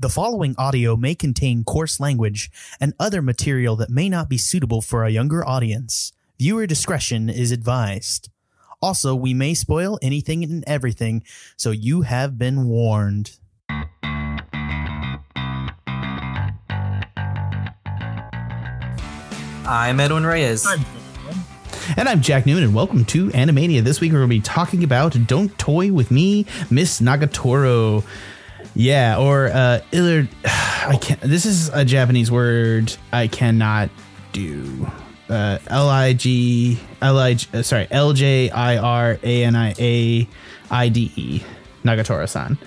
The following audio may contain coarse language and other material that may not be suitable for a younger audience. Viewer discretion is advised. Also, we may spoil anything and everything, so you have been warned. I'm Edwin Reyes. And I'm Jack Newman, and welcome to Animania. This week we're going to be talking about Don't Toy With Me, Miss Nagatoro. Yeah, or uh, Illard. I can't. This is a Japanese word I cannot do. Uh, L I G L I uh, Sorry, L J I R A N I A I D E. Nagatoro-san.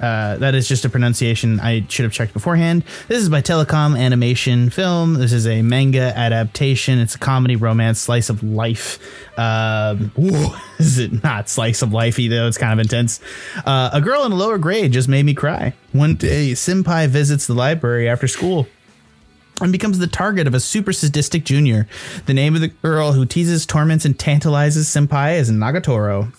Uh, that is just a pronunciation I should have checked beforehand. This is by Telecom Animation Film. This is a manga adaptation. It's a comedy romance slice of life. Um, is it not slice of lifey though? It's kind of intense. Uh, a girl in a lower grade just made me cry. One day, Senpai visits the library after school and becomes the target of a super sadistic junior. The name of the girl who teases, torments, and tantalizes Senpai is Nagatoro.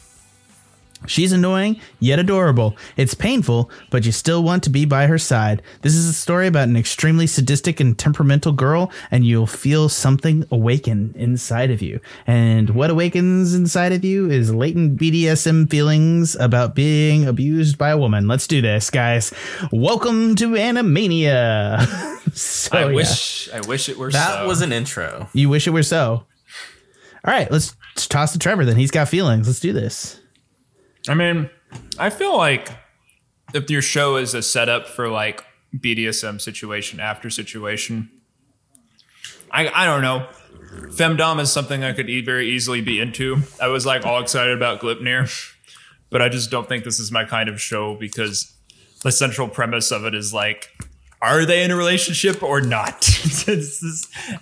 She's annoying, yet adorable. It's painful, but you still want to be by her side. This is a story about an extremely sadistic and temperamental girl, and you'll feel something awaken inside of you. And what awakens inside of you is latent BDSM feelings about being abused by a woman. Let's do this, guys. Welcome to Animania. so, I yeah. wish I wish it were That so. was an intro. You wish it were so. All right, let's toss to Trevor. Then he's got feelings. Let's do this. I mean, I feel like if your show is a setup for like BDSM situation after situation, I I don't know. Femdom is something I could e- very easily be into. I was like all excited about Gleipnir, but I just don't think this is my kind of show because the central premise of it is like, are they in a relationship or not?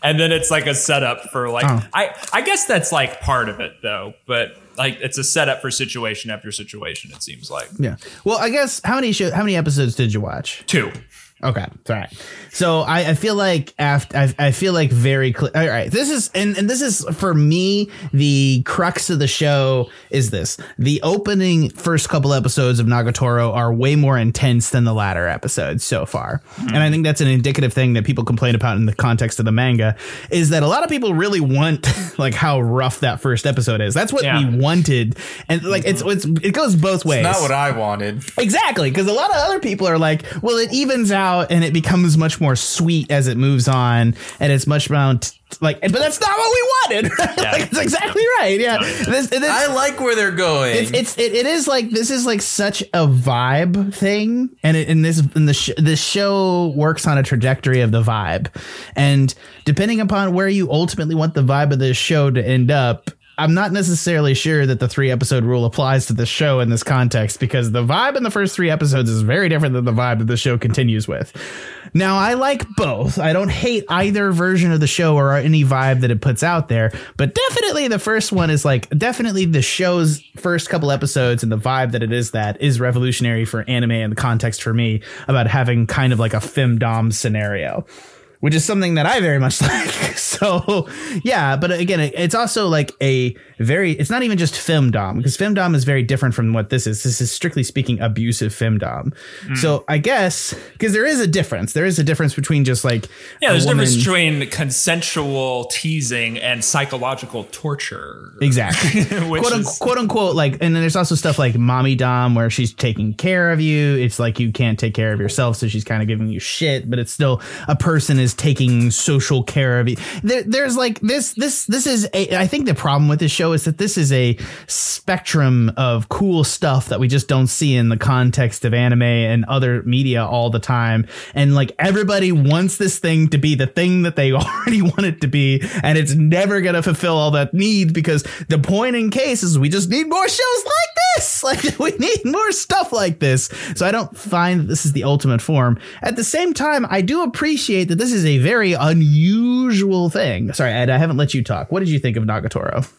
And then it's like a setup for like Oh. I I guess that's like part of it though, but like it's a setup for situation after situation. It seems like Yeah. Well, I guess how many show, how many episodes did you watch? two. Okay, all right. So I, I feel like after I, I feel like very clear. All right, this is and and this is for me the crux of the show is this: the opening first couple episodes of Nagatoro are way more intense than the latter episodes so far, hmm. and I think that's an indicative thing that people complain about in the context of the manga is that a lot of people really want like how rough that first episode is. That's what Yeah. we wanted, and like it's mm-hmm. it's it goes both ways. Not what I wanted. Exactly, because a lot of other people are like, well, it evens out and it becomes much more sweet as it moves on, and it's much more t- like, but that's not what we wanted. like, it's exactly right. Yeah, this, this, I like where they're going. it's, it's it, it is like this is like such a vibe thing, and it, and this and the sh- the show works on a trajectory of the vibe, and depending upon where you ultimately want the vibe of this show to end up. I'm not necessarily sure that the three episode rule applies to the show in this context because the vibe in the first three episodes is very different than the vibe that the show continues with. Now, I like both. I don't hate either version of the show or any vibe that it puts out there, but definitely the first one is like definitely the show's first couple episodes and the vibe that it is that is revolutionary for anime and the context for me about having kind of like a femdom scenario which is something that I very much like. So, yeah, but again, it's also like a very, it's not even just femdom because femdom is very different from what this is. This is strictly speaking abusive femdom. Hmm. So, I guess, because there is a difference, there is a difference between just like, Yeah, there's a woman, difference between consensual teasing and psychological torture. Exactly. Quote, is- quote unquote, like, and then there's also stuff like mommy dom where she's taking care of you. It's like you can't take care of yourself, so she's kind of giving you shit, but it's still a person is taking social care of you. There, there's like this, this, this is a, I think the problem with this show is that this is a spectrum of cool stuff that we just don't see in the context of anime and other media all the time. And like everybody wants this thing to be the thing that they already want it to be, and it's never gonna fulfill all that need because the point in case is we just need more shows like this. Like we need more stuff like this. So I don't find this is the ultimate form. At the same time, I do appreciate that this is a very unusual thing. Sorry, Ed, I haven't let you talk. What did you think of Nagatoro?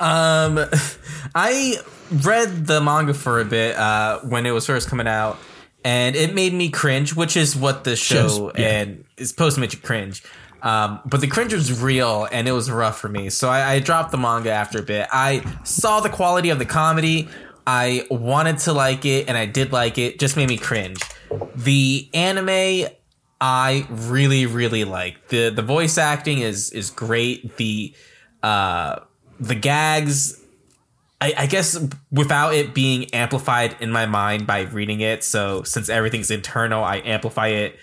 um, I read the manga for a bit uh, when it was first coming out, and it made me cringe, which is what the show Shows- yeah. and is supposed to make you cringe. Um, but the cringe was real and it was rough for me. So I, I dropped the manga after a bit. I saw the quality of the comedy. I wanted to like it and I did like it. Just made me cringe. The anime I really really like. The the voice acting is is great. The uh the gags I, I guess without it being amplified in my mind by reading it, so since everything's internal, I amplify it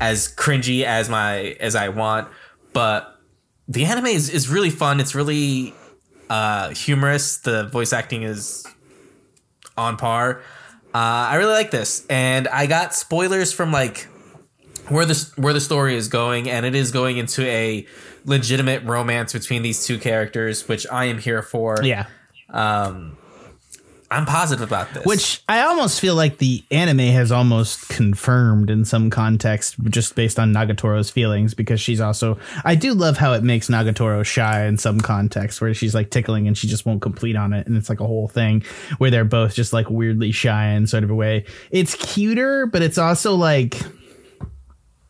as cringy as my as I want. But the anime is, is really fun. It's really uh, humorous. The voice acting is on par. Uh, I really like this, and I got spoilers from like where the where the story is going, and it is going into a legitimate romance between these two characters, which I am here for. Yeah. Um, I'm positive about this. Which I almost feel like the anime has almost confirmed in some context, just based on Nagatoro's feelings, because she's also. I do love how it makes Nagatoro shy in some context, where she's like tickling and she just won't complete on it, and it's like a whole thing where they're both just like weirdly shy in sort of a way. It's cuter, but it's also like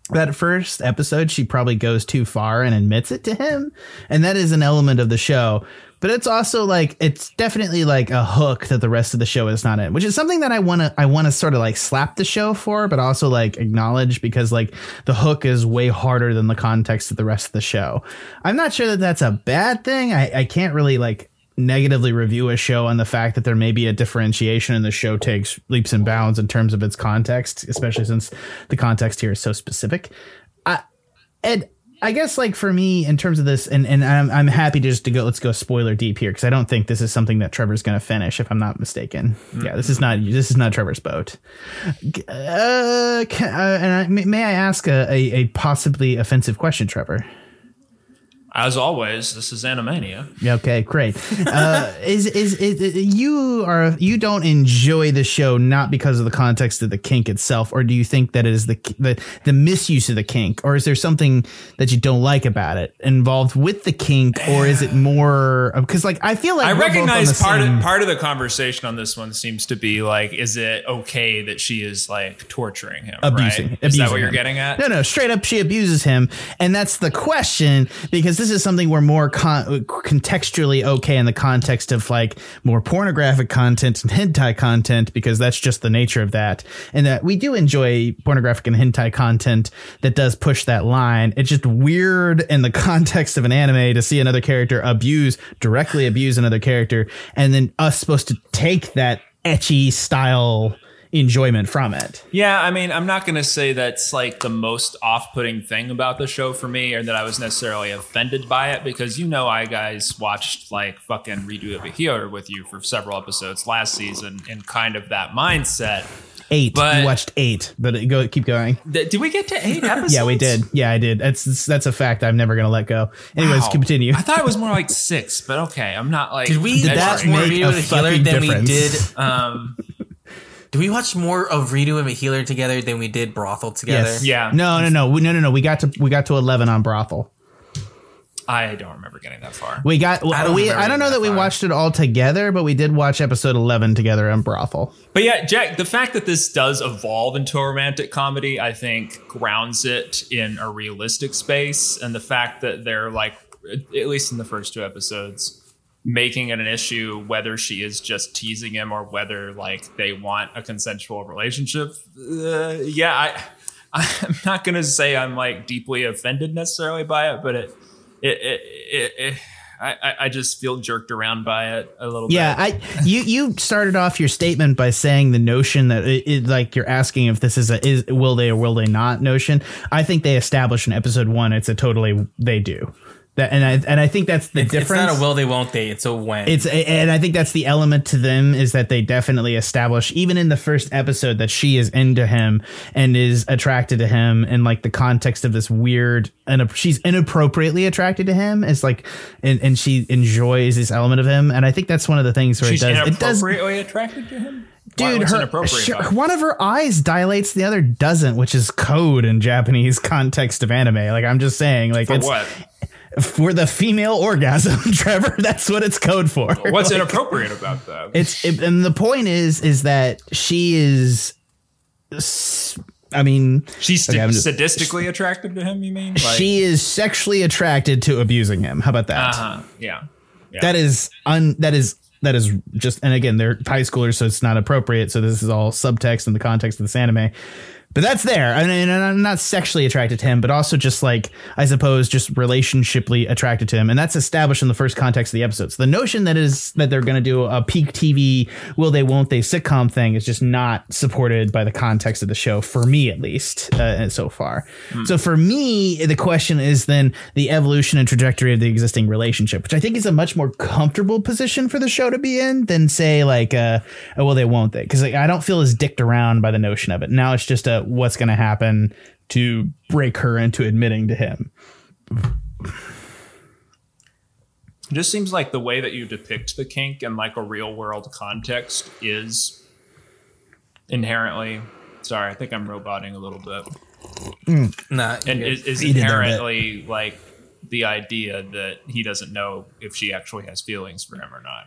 that first episode she probably goes too far and admits it to him. And that is an element of the show. But it's also like it's definitely like a hook that the rest of the show is not in which is something that i want to i want to sort of like slap the show for but also like acknowledge because like the hook is way harder than the context of the rest of the show. I'm not sure that that's a bad thing. I, I can't really like negatively review a show on the fact that there may be a differentiation and the show takes leaps and bounds in terms of its context, especially since the context here is so specific. I, and I guess like for me in terms of this, and, and I'm, I'm happy just to go, let's go spoiler deep here. Cause I don't think this is something that Trevor's going to finish if I'm not mistaken. Yeah. This is not, this is not Trevor's boat. Uh, can, uh and I, may, may I ask a, a, a possibly offensive question, Trevor? As always, this is Animania. Okay, great. Uh, is, is is you are you don't enjoy the show not because of the context of the kink itself, or do you think that it is the the the misuse of the kink, or is there something that you don't like about it involved with the kink, or is it more because like I feel like I we're both on recognize part same- of part of the conversation on this one seems to be like, is it okay that she is like torturing him? abusing. Right? Is that abusing what you're getting at? No, no, straight up, she abuses him, and that's the question because this is something we're more con- contextually okay in the context of like more pornographic content and hentai content because that's just the nature of that, and that we do enjoy pornographic and hentai content that does push that line. It's just weird in the context of an anime to see another character abuse directly abuse another character, and then us supposed to take that ecchi style enjoyment from it. Yeah, I mean, I'm not going to say that's like the most off-putting thing about the show for me, or that I was necessarily offended by it, because you know, I guys watched like fucking redo of a Healer with you for several episodes last season, in kind of that mindset. Eight. But- you watched eight, but go keep going. Th- did we get to eight episodes? Yeah, we did. Yeah, I did. That's that's a fact. I'm never gonna let go. Anyways, Wow. continue. I thought it was more like six, but okay, I'm not like. did we Did watch that more make a and a Healer fucking than difference? we did? Um, Did we watch more of Redo and a Healer together than we did Brothel together? Yes. Yeah. No, no, no, We- no, no, no. We got to we got to eleven on brothel. I don't remember getting that far. We got. I don't we. I don't know that that we watched it all together, but we did watch episode eleven together on brothel. But yeah, Jack, the fact that this does evolve into a romantic comedy, I think grounds it in a realistic space. And the fact that they're like, at least in the first two episodes, making it an issue whether she is just teasing him or whether like they want a consensual relationship. Uh, yeah, I, I'm not going to say I'm like deeply offended necessarily by it, but it, it, it, it, it I, I- I just feel jerked around by it a little Yeah, bit. Yeah, I you you started off your statement by saying the notion that it, it, like you're asking if this is a is will they or will they not notion. I think they established in episode one it's a totally they do that, and I and I think that's the It's, it's difference. not a will they won't they. It's a when. It's and I think that's the element to them is that they definitely establish even in the first episode that she is into him and is attracted to him in like the context of this weird and she's inappropriately attracted to him It's like and, and she enjoys this element of him and I think that's one of the things where She's it does it does inappropriately attracted to him. Dude her, inappropriate sure, about it? one of her eyes dilates the other doesn't which is code in Japanese context of anime like I'm just saying like For it's what? For the female orgasm Trevor that's what it's code for What's inappropriate about that? it's it, and the point is is that she is I mean She's Okay, just- sadistically attracted to him. You mean? Like, she is sexually attracted to abusing him how about that Uh-huh. Yeah. yeah. that is un that is that is just and again they're high schoolers so it's not appropriate so this is all subtext in the context of this anime but that's there. I mean, and I'm not sexually attracted to him, but also just like I suppose just relationshiply attracted to him, and that's established in the first context of the episode. So The notion that is that they're going to do a peak TV will they won't they sitcom thing is just not supported by the context of the show for me at least uh, so far. So for me, the question is then the evolution and trajectory of the existing relationship, which I think is a much more comfortable position for the show to be in than say like uh oh, well they won't they because like, I don't feel as dicked around by the notion of it. Now it's just a what's going to happen to break her into admitting to him. It just seems like the way that you depict the kink in like a real world context is inherently sorry, I think I'm roboting a little bit. Nah, And you're- is, is Feed it a bit. inherently like the idea that he doesn't know if she actually has feelings for him or not.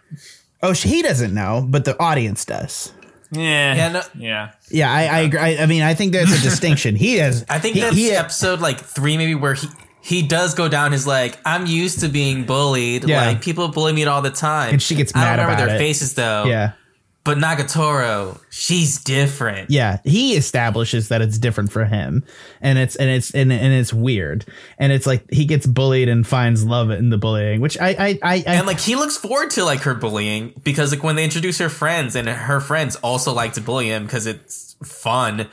Oh, she- he doesn't know, but the audience does. Yeah. Yeah, no- yeah. Yeah, I, I agree. I, I mean, I think there's a distinction. He has. I think he, that's he- episode like three, maybe where he he does go down his like I'm used to being bullied. Yeah. Like people bully me all the time, And she gets I mad don't remember about their it. faces though. Yeah, but Nagatoro, she's different. yeah. He establishes that it's different for him, and it's and it's and, and it's weird, and it's like he gets bullied and finds love in the bullying, which I I I, I And like he looks forward to like her bullying because like when they introduce her friends and her friends also like to bully him because it's fun.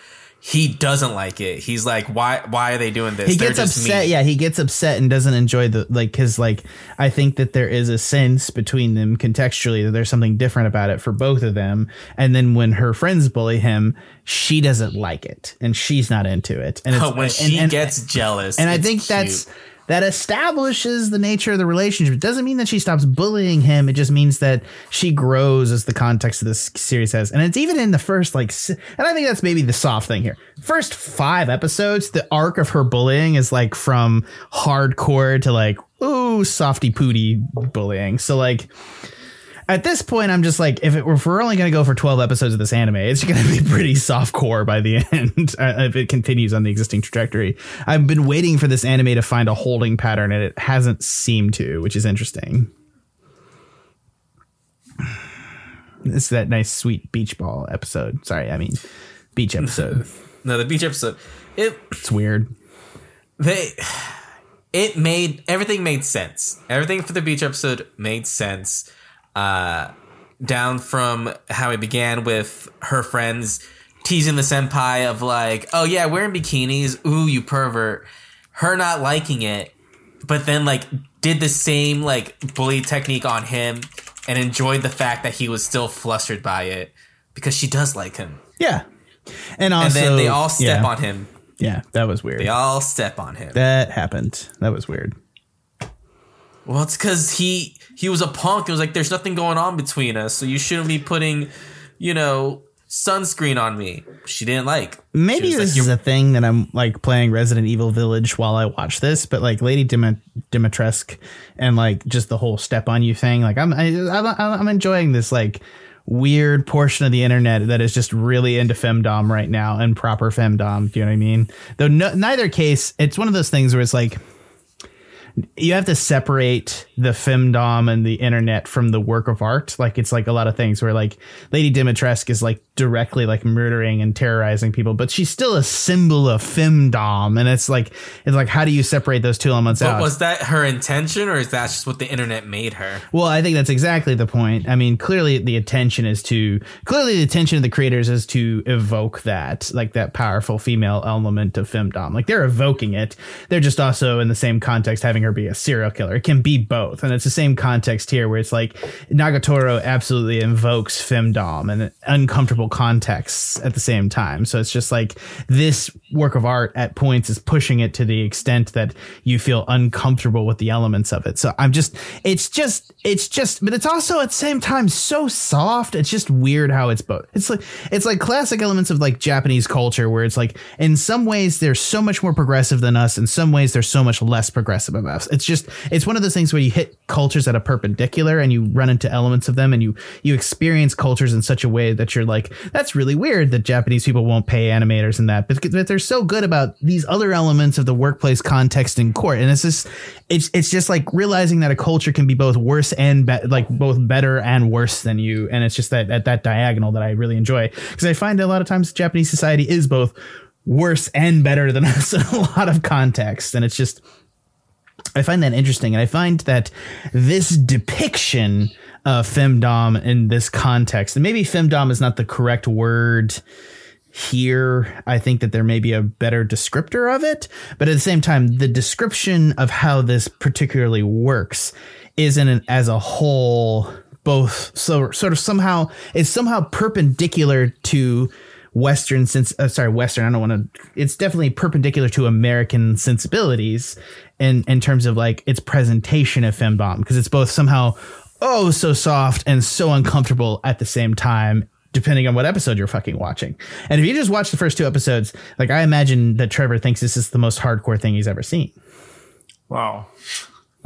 He doesn't like it. He's like, why? Why are they doing this? he gets just upset. mean. Yeah, he gets upset and doesn't enjoy the like because like I think that there is a sense between them contextually that there's something different about it for both of them. And then when her friends bully him, she doesn't like it and she's not into it. And when and- she and- gets jealous, and I think cute. that's that establishes the nature of the relationship. It doesn't mean that she stops bullying him. It just means that she grows as the context of this series has. And it's even in the first like, and I think that's maybe the soft thing here. First five episodes, the arc of her bullying is like from hardcore to like ooh softy pooty bullying. So like. At this point, I'm just like, if, it, if we're only going to go for 12 episodes of this anime, it's going to be pretty soft core by the end uh, if it continues on the existing trajectory. I've been waiting for this anime to find a holding pattern, and it hasn't seemed to, which is interesting. It's that nice, sweet beach ball episode. Sorry, I mean, beach episode. no the beach episode. It it's weird. they it made everything made sense. Everything for the beach episode made sense. Uh down from how it began with her friends teasing the senpai of like, oh yeah, wearing bikinis, ooh, you pervert. Her not liking it, but then like did the same like bully technique on him and enjoyed the fact that he was still flustered by it because she does like him. Yeah. And also, And then they all step yeah, on him. Yeah, that was weird. They all step on him. That happened. That was weird. Well, it's because he he was a punk. It was like there's nothing going on between us, so you shouldn't be putting, you know, sunscreen on me. She didn't like. Maybe this like, is a thing that I'm like playing Resident Evil Village while I watch this, but like Lady Dim- Dimitrescu and like just the whole step on you thing, like I'm I, I'm I'm enjoying this like weird portion of the internet that is just really into femdom right now and proper femdom. Do you know what I mean? Though no, neither case, it's one of those things where it's like you have to separate the femdom and the internet from the work of art. Like it's like a lot of things where like Lady Dimitrescu is like directly like murdering and terrorizing people, but she's still a symbol of femdom. And it's like it's like how do you separate those two elements But out? was that her intention, or is that just what the internet made her? Well, I think that's exactly the point. I mean, clearly the attention is to clearly the attention of the creators is to evoke that, like that powerful female element of femdom. Like they're evoking it. They're just also in the same context having her be a serial killer. It can be both. And it's the same context here where it's like Nagatoro absolutely invokes femdom and uncomfortable contexts at the same time. So it's just like this work of art at points is pushing it to the extent that you feel uncomfortable with the elements of it. So I'm just, it's just, it's just, but it's also at the same time so soft. It's just weird how it's both. It's like, it's like classic elements of like Japanese culture where it's like, in some ways they're so much more progressive than us. In some ways they're so much less progressive of It's just, it's one of those things where you hit cultures at a perpendicular and you run into elements of them and you, you experience cultures in such a way that you're like, that's really weird that Japanese people won't pay animators and that, but, but they're so good about these other elements of the workplace context in court. And it's just, it's, it's just like realizing that a culture can be both worse and be- like both better and worse than you. And it's just that at that diagonal that I really enjoy because I find a lot of times Japanese society is both worse and better than us in a lot of context. And it's just, I find that interesting. And I find that this depiction of femdom in this context, and maybe femdom is not the correct word here. I think that there may be a better descriptor of it. But at the same time, the description of how this particularly works isn't an, as a whole both so sort of somehow it's somehow perpendicular to Western sense. Uh, sorry, Western. I don't want to. It's definitely perpendicular to American sensibilities in in terms of like its presentation of fembomb because it's both somehow oh so soft and so uncomfortable at the same time depending on what episode you're fucking watching. And if you just watch the first two episodes, like I imagine that Trevor thinks this is the most hardcore thing he's ever seen. Wow.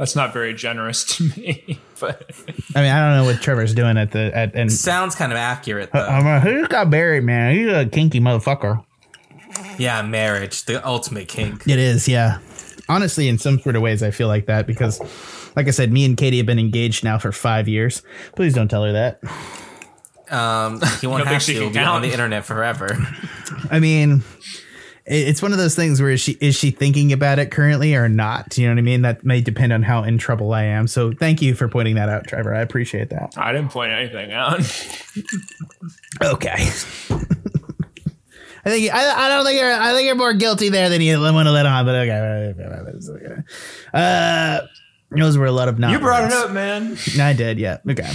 That's not very generous to me. But I mean, I don't know what Trevor's doing at the at and Sounds kind of accurate though. I'm like, who just got buried, man? He's a kinky motherfucker. yeah, marriage, the ultimate kink. It is, yeah. Honestly, in some sort of ways, I feel like that because, like I said, me and Katie have been engaged now for five years. Please don't tell her that. Um, you won't don't think have she to. can It'll be on the internet forever. I mean, it- it's one of those things where is she is she thinking about it currently or not? You know what I mean? That may depend on how in trouble I am. So thank you for pointing that out, Trevor. I appreciate that. I didn't point anything out. Okay. I think I, I don't think you're I think you're more guilty there than you want to let on, but okay. Uh, those were a lot of not You brought it up, man. I did, yeah. Okay.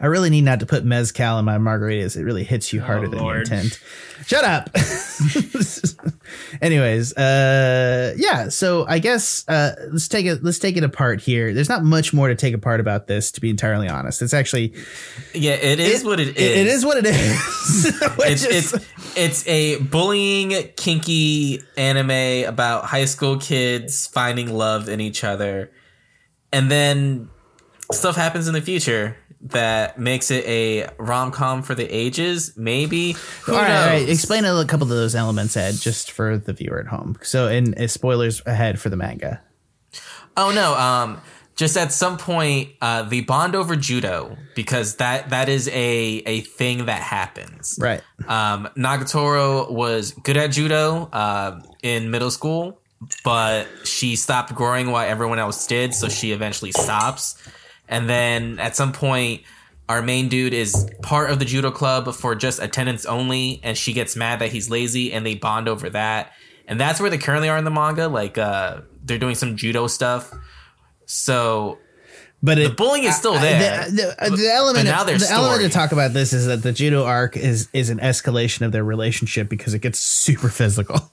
I really need not to put mezcal in my margaritas. It really hits you harder than you intend. Shut up. Anyways, uh, yeah. So I guess uh, let's take it. Let's take it apart here. There's not much more to take apart about this, to be entirely honest. It's actually yeah, it is what it is. It is what it is. It's, is- it's it's a bullying, kinky anime about high school kids finding love in each other, and then stuff happens in the future that makes it a rom com for the ages. Maybe who all right, all right. Explain a couple of those elements, Ed, just for the viewer at home. So, in uh, spoilers ahead for the manga. Oh no, um just at some point uh the bond over judo because that that is a a thing that happens. Right. Um Nagatoro was good at judo uh in middle school, but she stopped growing while everyone else did, so she eventually stops. And then at some point our main dude is part of the judo club for just attendance only and she gets mad that he's lazy and they bond over that. And that's where they currently are in the manga like uh they're doing some judo stuff. So But it, the bullying is still Uh, there. The, the, the element, now the element to talk about this is that the judo arc is is an escalation of their relationship because it gets super physical.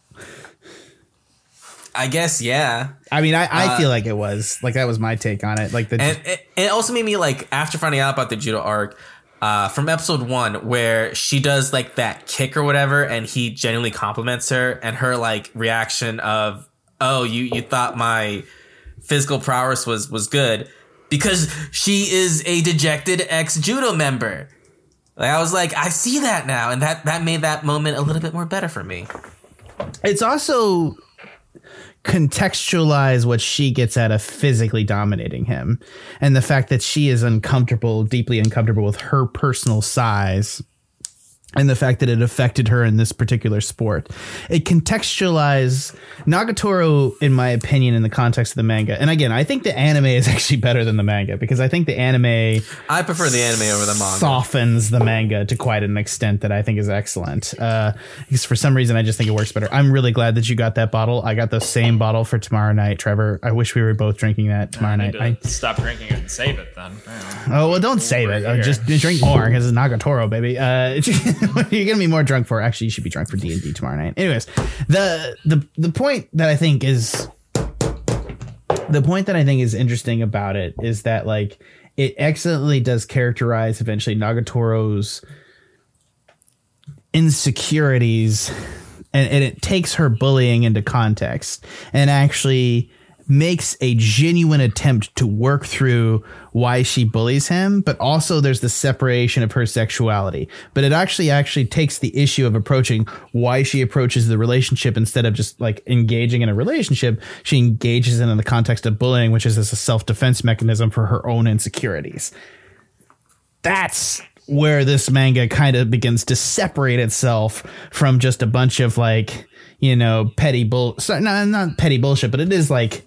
I guess yeah. I mean, I, I feel like it was like that was my take on it. Like the Uh, And it, it also made me like after finding out about the judo arc uh, from episode one, where she does like that kick or whatever, and he genuinely compliments her, and her like reaction of, "Oh, you you thought my physical prowess was was good," because she is a dejected ex judo member. Like I was like, I see that now, and that that made that moment a little bit more better for me. it's also contextualize what she gets out of physically dominating him and the fact that she is uncomfortable deeply uncomfortable with her personal size and the fact that it affected her in this particular sport. It contextualized Nagatoro, in my opinion, in the context of the manga. And again, I think the anime is actually better than the manga because I think the anime I prefer the anime over the manga. softens the manga to quite an extent that I think is excellent. Uh, because for some reason, I just think it works better. I'm really glad that you got that bottle. I got the same bottle for tomorrow night, Trevor. I wish we were both drinking that tomorrow I night. need I, stop drinking it and save it then. Oh well, don't save it. Uh, Here. just drink more because it's Nagatoro, baby. Uh, you're gonna be more drunk for. Actually, you should be drunk for D and D tomorrow night. Anyways, the the the point that I think is the point that I think is interesting about it is that like it excellently does characterize eventually Nagatoro's insecurities and, and it takes her bullying into context and actually makes a genuine attempt to work through why she bullies him but also there's the separation of her sexuality. But it actually actually takes the issue of approaching why she approaches the relationship instead of just like engaging in a relationship. She engages in, in the context of bullying which is as a self-defense mechanism for her own insecurities. That's where this manga kind of begins to separate itself from just a bunch of like you know petty bull not, not petty bullshit but it is like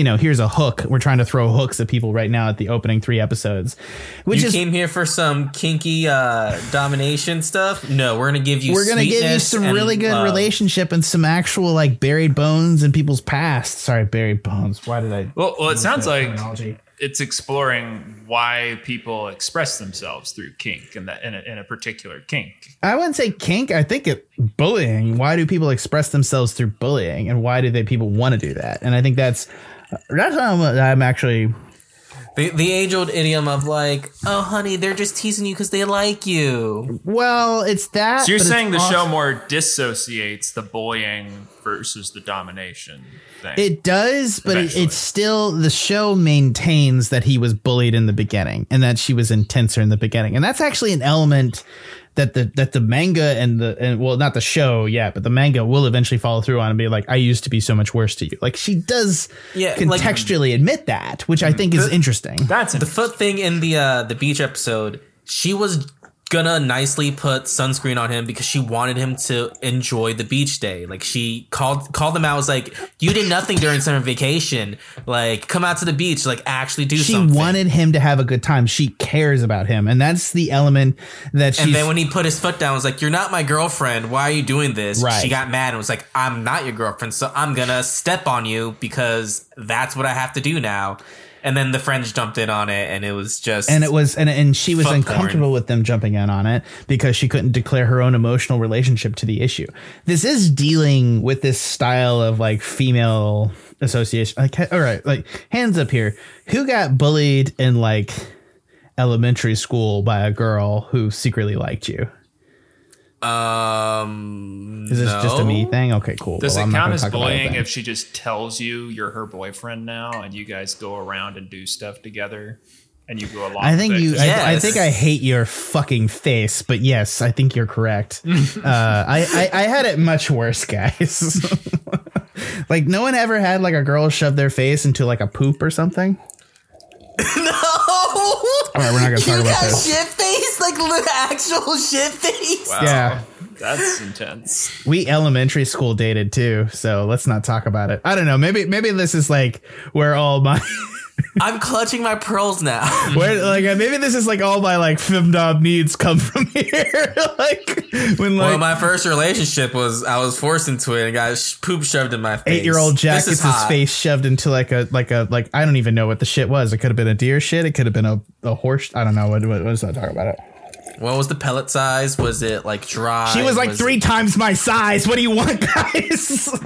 you know here's a hook we're trying to throw hooks at people right now at the opening three episodes which you is came here for some kinky uh, domination stuff. No, we're gonna give you. we're gonna give you some really good love. relationship and some actual like buried bones in people's past sorry buried bones why did i Well, well, it sounds like terminology? it's exploring why people express themselves through kink and that in a, in a particular kink. I wouldn't say kink. I think it bullying. Why do people express themselves through bullying, and why do they people want to do that? And I think that's that's how I'm, I'm actually. The, the age old idiom of like, oh honey, they're just teasing you because they like you. Well, it's that. So you're saying the also- show more dissociates the bullying versus the domination thing. It does, but it, Eventually. it's still the show maintains that he was bullied in the beginning and that she was intenser in the beginning, and that's actually an element that the that the manga and the and well not the show yeah but the manga will eventually follow through on and be like, I used to be so much worse to you. Like she does Yeah, like- contextually admit that, which I think is interesting. That's The foot thing in the uh, the beach episode, she was gonna nicely put sunscreen on him because she wanted him to enjoy the beach day. Like she called called him out, was like, "You did nothing during summer vacation. Like come out to the beach. Like actually do she something." wanted him to have a good time. She cares about him, and that's the element that she and then when he put his foot down, was like, "You're not my girlfriend. Why are you doing this?" Right. She got mad and was like, "I'm not your girlfriend, so I'm gonna step on you because that's what I have to do now." And then the friends jumped in on it, and it was just and it was and and she was uncomfortable with them jumping in on it because she couldn't declare her own emotional relationship to the issue. This is dealing with this style of like female association. Like, all right, like hands up here. Who got bullied in like elementary school by a girl who secretly liked you? Um. Is this just a me thing? Okay, cool. Does Well, it I'm not count gonna as talk about it bullying if she just tells you you're her boyfriend now and you guys go around and do stuff together and you go along? I think with it? you. I, I think I hate your fucking face, but yes, I think you're correct. uh, I, I I had it much worse, guys. like no one ever had like a girl shove their face into like a poop or something. No. All right, we're not gonna talk you about got this. shit face, like the actual shit face. Wow, Yeah. that's intense. We elementary school dated too, so let's not talk about it. I don't know. Maybe maybe this is like where all my I'm clutching my pearls now. where like uh, maybe this is like all my like femdom needs come from here. like when like well, my first relationship was I was forced into it and got sh- poop shoved in my face. eight year old Jack is gets his face shoved into like a like a like I don't even know what the shit was. It could have been a deer shit. It could have been a, a horse. I don't know. What what was I talking about it? What was the pellet size? Was it like dry? She was like three it- times my size. What do you want, guys?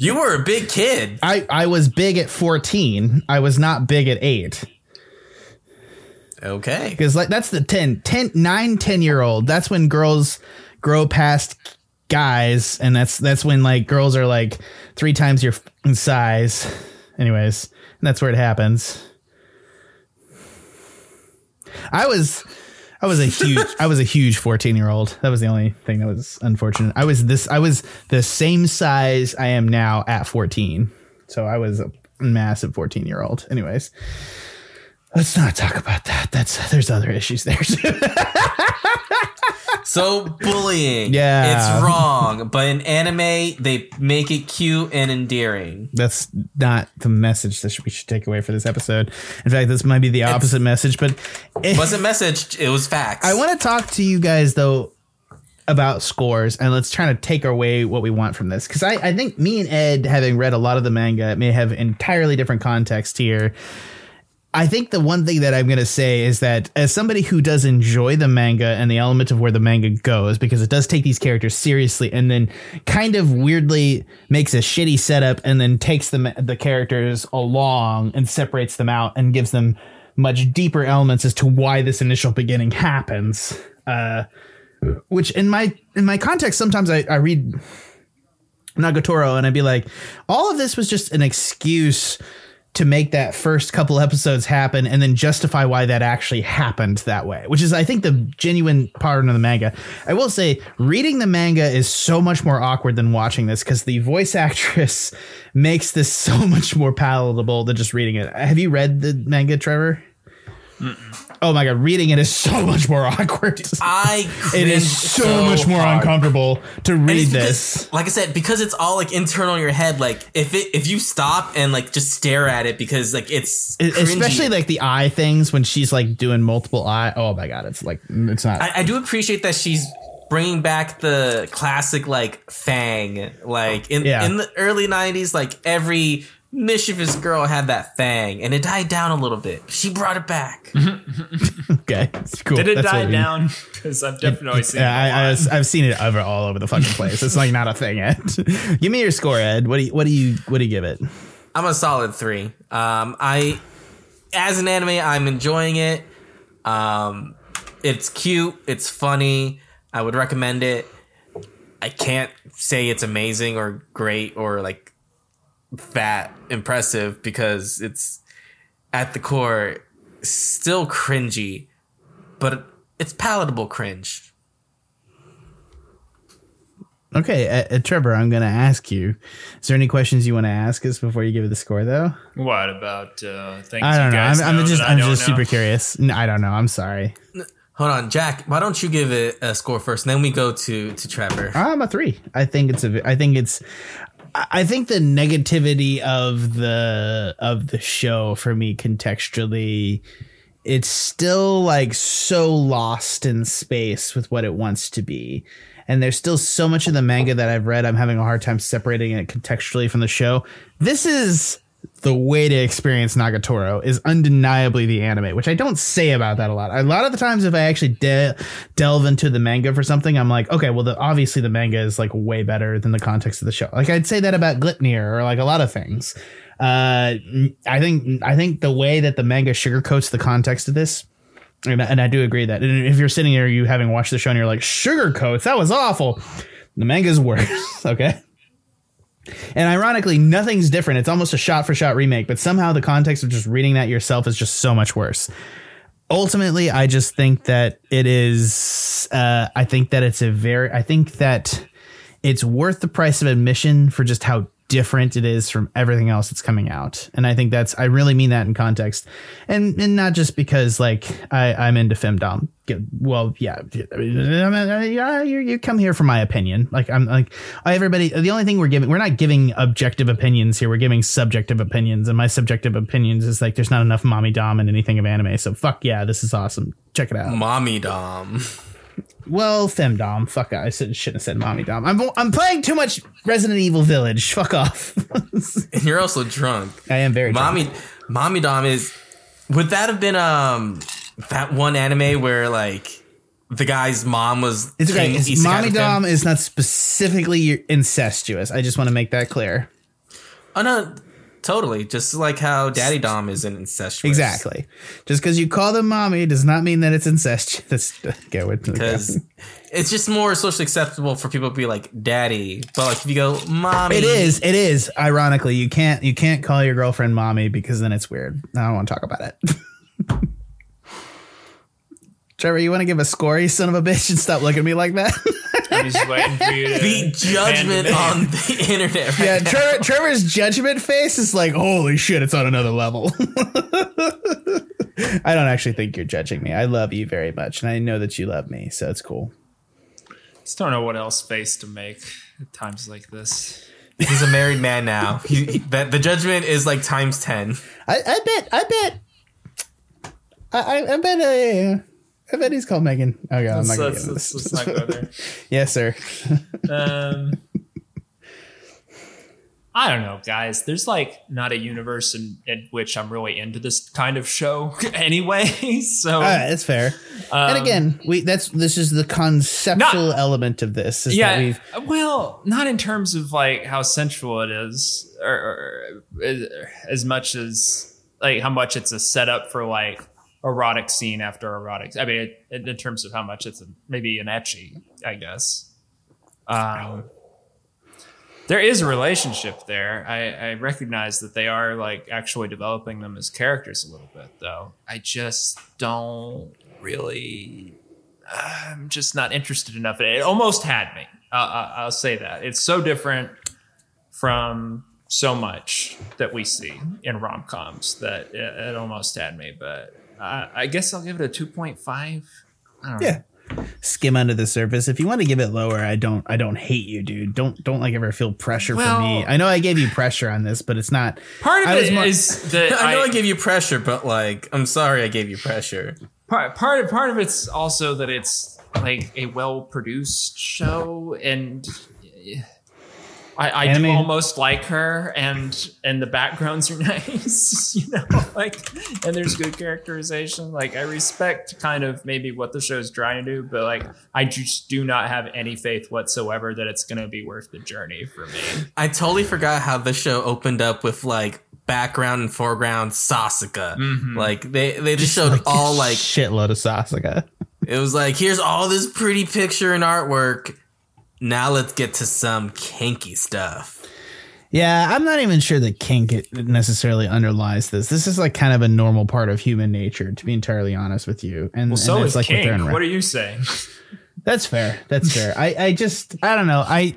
You were a big kid. I I was big at fourteen. I was not big at eight. Okay. because like that's the 10 10 9 10 year old that's when girls grow past guys and that's that's when like girls are like three times your size anyways that's where it happens i was i was a huge i was a huge 14 year old that was the only thing that was unfortunate. I was this i was the same size i am now at 14 so i was a massive 14 year old anyways let's not talk about that. That's there's other issues there too So bullying. Yeah. It's wrong. But in anime, they make it cute and endearing. that's not the message that we should take away for this episode. In fact, this might be the opposite message. But it, Wasn't messaged, it was facts. I want to talk to you guys though about scores, and let's try to take away what we want from this because I, I think me and Ed, having read a lot of the manga, may have entirely different context here. I think the one thing that I'm going to say is that as somebody who does enjoy the manga and the element of where the manga goes, because it does take these characters seriously and then kind of weirdly makes a shitty setup and then takes the, the characters along and separates them out and gives them much deeper elements as to why this initial beginning happens. Uh, which in my in my context, sometimes I, I read Nagatoro and I'd be like, all of this was just an excuse to make that first couple episodes happen and then justify why that actually happened that way, which is, I think, the genuine part of the manga. I will say, reading the manga is so much more awkward than watching this because the voice actress makes this so much more palatable than just reading it. Have you read the manga, Trevor? Oh my god, reading it is so much more awkward. I it is is so, much more hard. uncomfortable to read it's this. because- like I said, because it's all like internal in your head. Like if it if you stop and like just stare at it because like it's cringy. Especially like the eye things when she's like doing multiple eye. Oh my god, it's like it's not. I, I do appreciate that she's bringing back the classic like Fang. Like in Yeah. in the early '90s, like every mischievous girl had that Fang, and it died down a little bit. She brought it back. okay, it's cool. Did it That's what die we- down? Because I've definitely seen Yeah, it. a I, lot. I, I've seen it over all over the fucking place. It's like not a thing yet. give me your score, Ed. What do you what do you what do you give it? I'm a solid three. Um, I, as an anime, I'm enjoying it. Um, it's cute. It's funny. I would recommend it. I can't say it's amazing or great or like that impressive because it's at the core still cringy, but it's palatable cringe. Okay, uh, uh, Trevor, I'm going to ask you. Is there any questions you want to ask us before you give it the score, though? What about uh, things I don't you know. guys I'm, I'm just I I'm just know? super curious. No, I don't know. I'm sorry. Hold on, Jack. Why don't you give it a score first, and then we go to to Trevor. I'm a three. I think it's a. I think it's. I think the negativity of the of the show for me contextually, it's still like so lost in space with what it wants to be, and there's still so much of the manga that I've read. I'm having a hard time separating it contextually from the show. This is the way to experience Nagatoro is undeniably the anime, which I don't say about that a lot. A lot of the times, if I actually de- delve into the manga for something, I'm like, okay, well, the, obviously the manga is like way better than the context of the show. Like I'd say that about Gleipnir or like a lot of things. Uh, I think I think the way that the manga sugarcoats the context of this. And, and I do agree that and if you're sitting here, you having watched the show, and you're like, sugarcoats, that was awful. The manga's worse. okay. And ironically, nothing's different. It's almost a shot for shot remake, but somehow the context of just reading that yourself is just so much worse. Ultimately, I just think that it is, uh, I think that it's a very, I think that it's worth the price of admission for just how different it is from everything else that's coming out. And I think that's, I really mean that in context. And, and not just because like I, I'm into femdom. Get- Well, yeah, yeah, you, you come here for my opinion. Like I'm like everybody. The only thing we're giving, we're not giving objective opinions here. We're giving subjective opinions. And my subjective opinions is like there's not enough mommy dom in anything of anime. So fuck yeah, this is awesome. Check it out. Mommy Dom. Well, femdom. Fuck. I should- shouldn't have said mommy dom. I'm I'm playing too much Resident Evil Village. Fuck off. And you're also drunk. I am very drunk. Mommy Mommy Dom is would that have been um that one anime where like the guy's mom was It's okay. It's, mommy dom is not specifically incestuous. I just want to make that clear. Oh no, totally. Just like how Daddy Dom is an incestuous. Exactly. Just because you call them mommy does not mean that it's incestuous. Go with Because it's just more socially acceptable for people to be like daddy. But like if you go mommy It is. It is. Ironically, you can't. You can't call your girlfriend mommy because then it's weird. I don't want to talk about it. Trevor, you want to give a score, you son of a bitch, and stop looking at me like that? I'm just waiting for you to. the judgment hand on the internet right yeah, now. Trevor, Trevor's judgment face is like, holy shit, it's on another level. I don't actually think you're judging me. I love you very much, and I know that you love me, so it's cool. Just don't know what else face to make at times like this. He's a married man now. He, he- that the judgment is like times ten. I, I bet, I bet, I, I, I bet, uh, I bet he's called Megan. Oh god, I'm not gonna get into let's, this. let's not go there. yes, sir. Um, I don't know, guys. There's like not a universe in, in which I'm really into this kind of show anyway. So All right, that's fair. and Um, again, we that's this is the conceptual element of this. Is that yeah, we've well, not in terms of like how sensual it is, or, or, or as much as like how much it's a setup for like erotic scene after erotic. I mean, in, in terms of how much it's maybe an ecchi, I guess. Um, there is a relationship there. I, I recognize that they are like actually developing them as characters a little bit, though. I just don't really. I'm just not interested enough. It almost had me. I'll, I'll I'll say that it's so different from so much that we see in rom coms that it, it almost had me. But Uh, I guess I'll give it a two point five. I don't know. Yeah. Skim under the surface. If you want to give it lower, I don't I don't hate you, dude. Don't don't like ever feel pressure Well- from me. I know I gave you pressure on this, but it's not Part of I it more- is that I know I, I, gave you pressure, but like, I'm sorry I gave you pressure. part part of part of it's also that it's like a well produced show and I, I do almost like her and and the backgrounds are nice you know like and there's good characterization like I respect kind of maybe what the show is trying to do but like I just do not have any faith whatsoever that it's gonna be worth the journey for me I totally forgot how the show opened up with like background and foreground Sasuke. Mm-hmm. Like they they just showed all like shitload of Sasuke. it was like here's all this pretty picture and artwork. Now let's get to some kinky stuff. Yeah, I'm not even sure that kink necessarily underlies this. This is like kind of a normal part of human nature, to be entirely honest with you. And, well so and is that's King they're what are you saying That's fair. That's fair. I, I just I don't know. I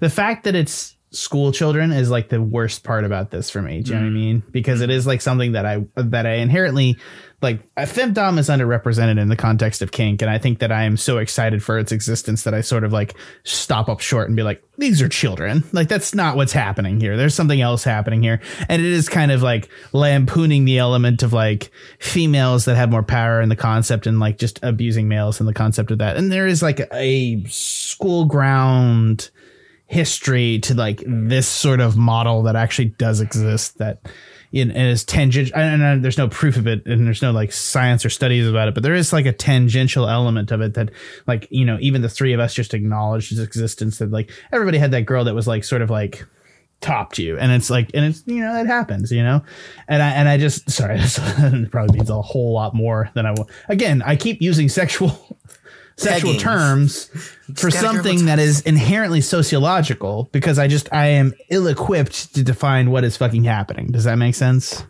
the fact that it's school children is like the worst part about this for me. Do you know what I mm-hmm. mean? Because it is like something that I that I inherently like femdom is underrepresented in the context of kink and I think that I am so excited for its existence that I sort of like stop up short and be like these are children. Like that's not what's happening here. There's something else happening here. And it is kind of like lampooning the element of like females that have more power in the concept and like just abusing males in the concept of that. And there is like a school ground history to like this sort of model that actually does exist that in and is tangent and there's no proof of it and there's no like science or studies about it but there is like a tangential element of it that like you know even the three of us just acknowledged its existence that like everybody had that girl that was like sort of like topped you and it's like and it's you know it happens you know? And i and i just sorry this probably means a whole lot more than i will again i keep using sexual sexual Pegging. terms for something that is inherently sociological because i just i am ill-equipped to define what is fucking happening does that make sense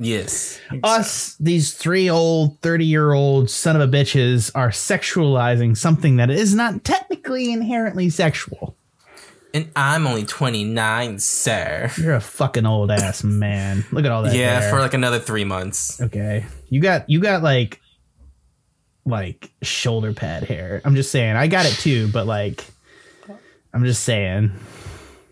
Yes. us these three old 30 year old son of a bitches are sexualizing something that is not technically inherently sexual And I'm only 29, sir. you're a fucking old ass man look at all that Yeah, hair. for like another three months. Okay. You got you got like like shoulder pad hair. I'm just saying. I got it too, but like I'm just saying.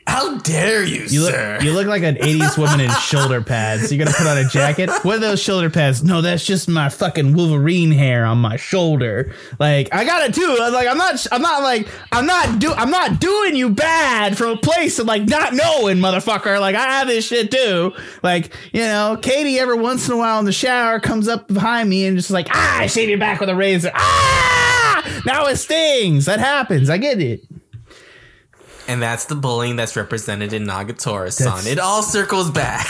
How dare you, You sir? look you look like an 80s woman in shoulder pads. You got to put on a jacket. What are those shoulder pads? No, that's just my fucking Wolverine hair on my shoulder. Like I got it too. I was like I'm not I'm not like I'm not do I'm not doing you bad from a place of like not knowing, motherfucker. Like I have this shit too. Like, you know, Katie every once in a while in the shower comes up behind me and just like, ah, I shave your back with a razor. Ah now it stings. That happens. I get it. And that's the bullying that's represented in Nagatoro san. That's- It all circles back.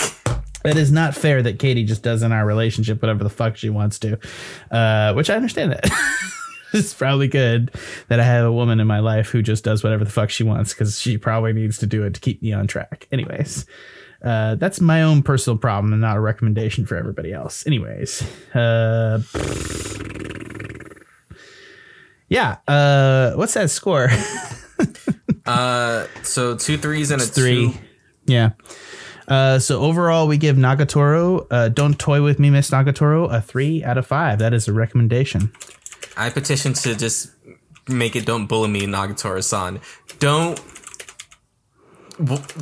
It is not fair that Katie just does in our relationship whatever the fuck she wants to, uh, which I understand that. it's probably good that I have a woman in my life who just does whatever the fuck she wants because she probably needs to do it to keep me on track. Anyways, uh, that's my own personal problem and not a recommendation for everybody else. Anyways, uh, yeah. Uh, what's that score? Uh, so two threes and a Three. two. Yeah. Uh, so overall, we give Nagatoro, uh, Don't Toy With Me, Miss Nagatoro, a three out of five. That is a recommendation. I petition to just make it don't bully me, Nagatoro san. Don't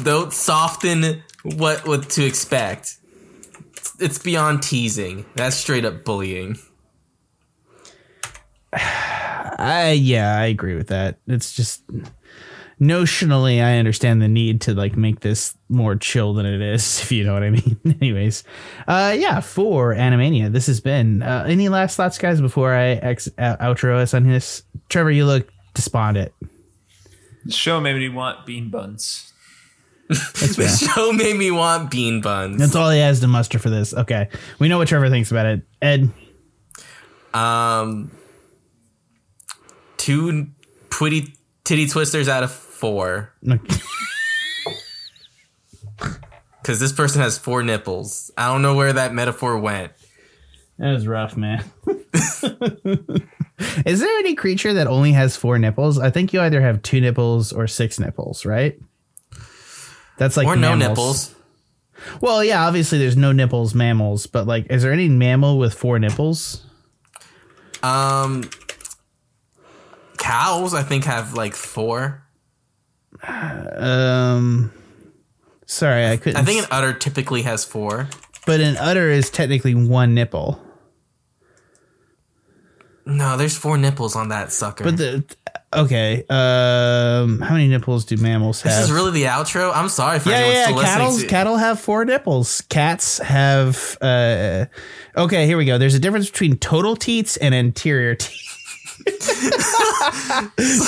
don't soften what what to expect. It's- It's beyond teasing. That's straight up bullying. I yeah, I agree with that. It's just notionally, I understand the need to like make this more chill than it is, if you know what I mean. Anyways, uh, yeah, for Animania, this has been. Uh, any last thoughts, guys, before I ex- uh, outro us on this? Trevor, you look despondent. the show made me want bean buns The show made me want bean buns. That's all he has to muster for this. Okay, we know what Trevor thinks about it. Ed, Um, two twitty titty twisters out of four because this person has four nipples. I don't know where that metaphor went. That was rough, man. Is there any creature that only has four nipples? I think you either have two nipples or six nipples, right? That's like Or no nipples. Well, yeah, obviously there's no nipples mammals, but like, is there any mammal with four nipples? Um, cows, I think, have like four. Um, sorry, I couldn't. I think an udder typically has four. but an udder is technically one nipple. No, there's four nipples on that sucker. But the okay, um, how many nipples do mammals have? this is really the outro. I'm sorry for yeah, anyone yeah, still yeah. listening. Cattle, to- cattle have four nipples. Cats have. Uh, okay, here we go. There's a difference between total teats and anterior teats.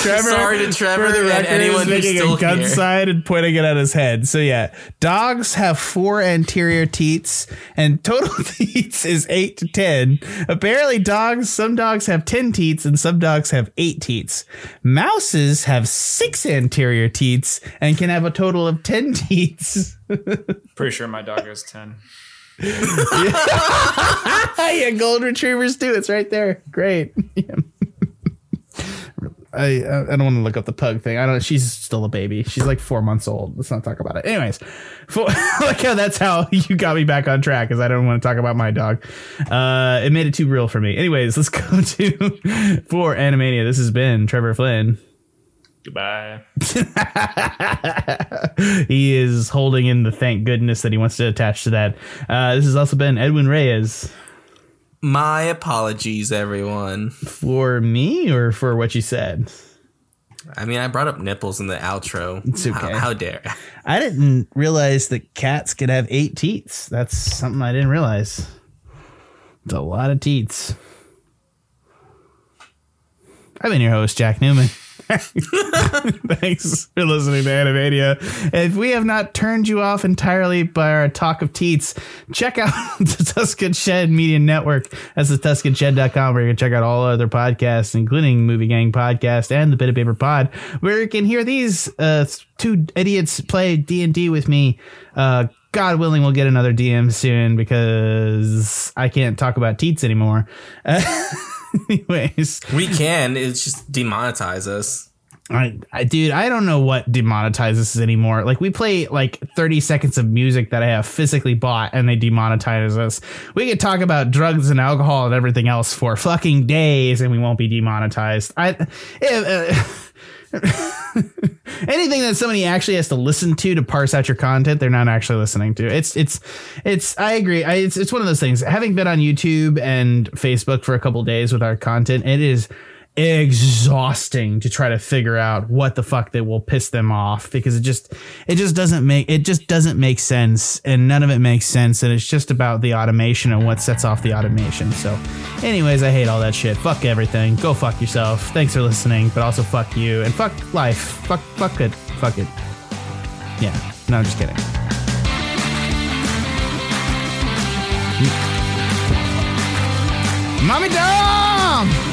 Trevor, Sorry to Trevor for the and record, anyone is who's making still a gun here. sign and pointing it at his head. So yeah, dogs have four anterior teats, and total teats is eight to ten. Apparently, dogs. Some dogs have ten teats, and some dogs have eight teats. Mouses have six anterior teats and can have a total of ten teats. Pretty sure my dog has 10. yeah, gold retrievers too. It's right there. Great. Yeah. I I don't want to look up the pug thing. I don't. She's still a baby. She's like four months old. Let's not talk about it. Anyways, for, like how that's how you got me back on track because I don't want to talk about my dog. Uh, it made it too real for me. Anyways, let's go to for Animania. This has been Trevor Flynn. Goodbye. he is holding in the thank goodness that he wants to attach to that. Uh, this has also been Edwin Reyes. My apologies, everyone. For me or for what you said? I mean, I brought up nipples in the outro. It's okay. How, how dare? I didn't realize that cats could have eight teats. That's something I didn't realize. It's a lot of teats. I've been your host, Jack Newman. Thanks for listening to Animania. If we have not turned you off entirely by our talk of teats, check out the Tuscan Shed Media Network. That's the TuscanShed.com where you can check out all other podcasts, including Movie Gang Podcast and the Bit of Paper Pod, where you can hear these uh, two idiots play D&D with me. Uh, God willing, we'll get another DM soon because I can't talk about teats anymore. anyways, We can. It's just demonetize us. I, I, dude, I don't know what demonetizes us anymore. Like we play like 30 seconds of music that I have physically bought and they demonetize us. We could talk about drugs and alcohol and everything else for fucking days and we won't be demonetized. I, uh, anything that somebody actually has to listen to to parse out your content, they're not actually listening to. It's, it's, it's, I agree. I, it's, it's one of those things. Having been on YouTube and Facebook for a couple days with our content, it is, exhausting to try to figure out what the fuck that will piss them off because it just it just doesn't make it just doesn't make sense and none of it makes sense and it's just about the automation and what sets off the automation. So anyways i hate all that shit. Fuck everything. Go fuck yourself. Thanks for listening but also fuck you and fuck life. Fuck fuck it. Fuck it. Yeah. No i'm just kidding. Mommy dom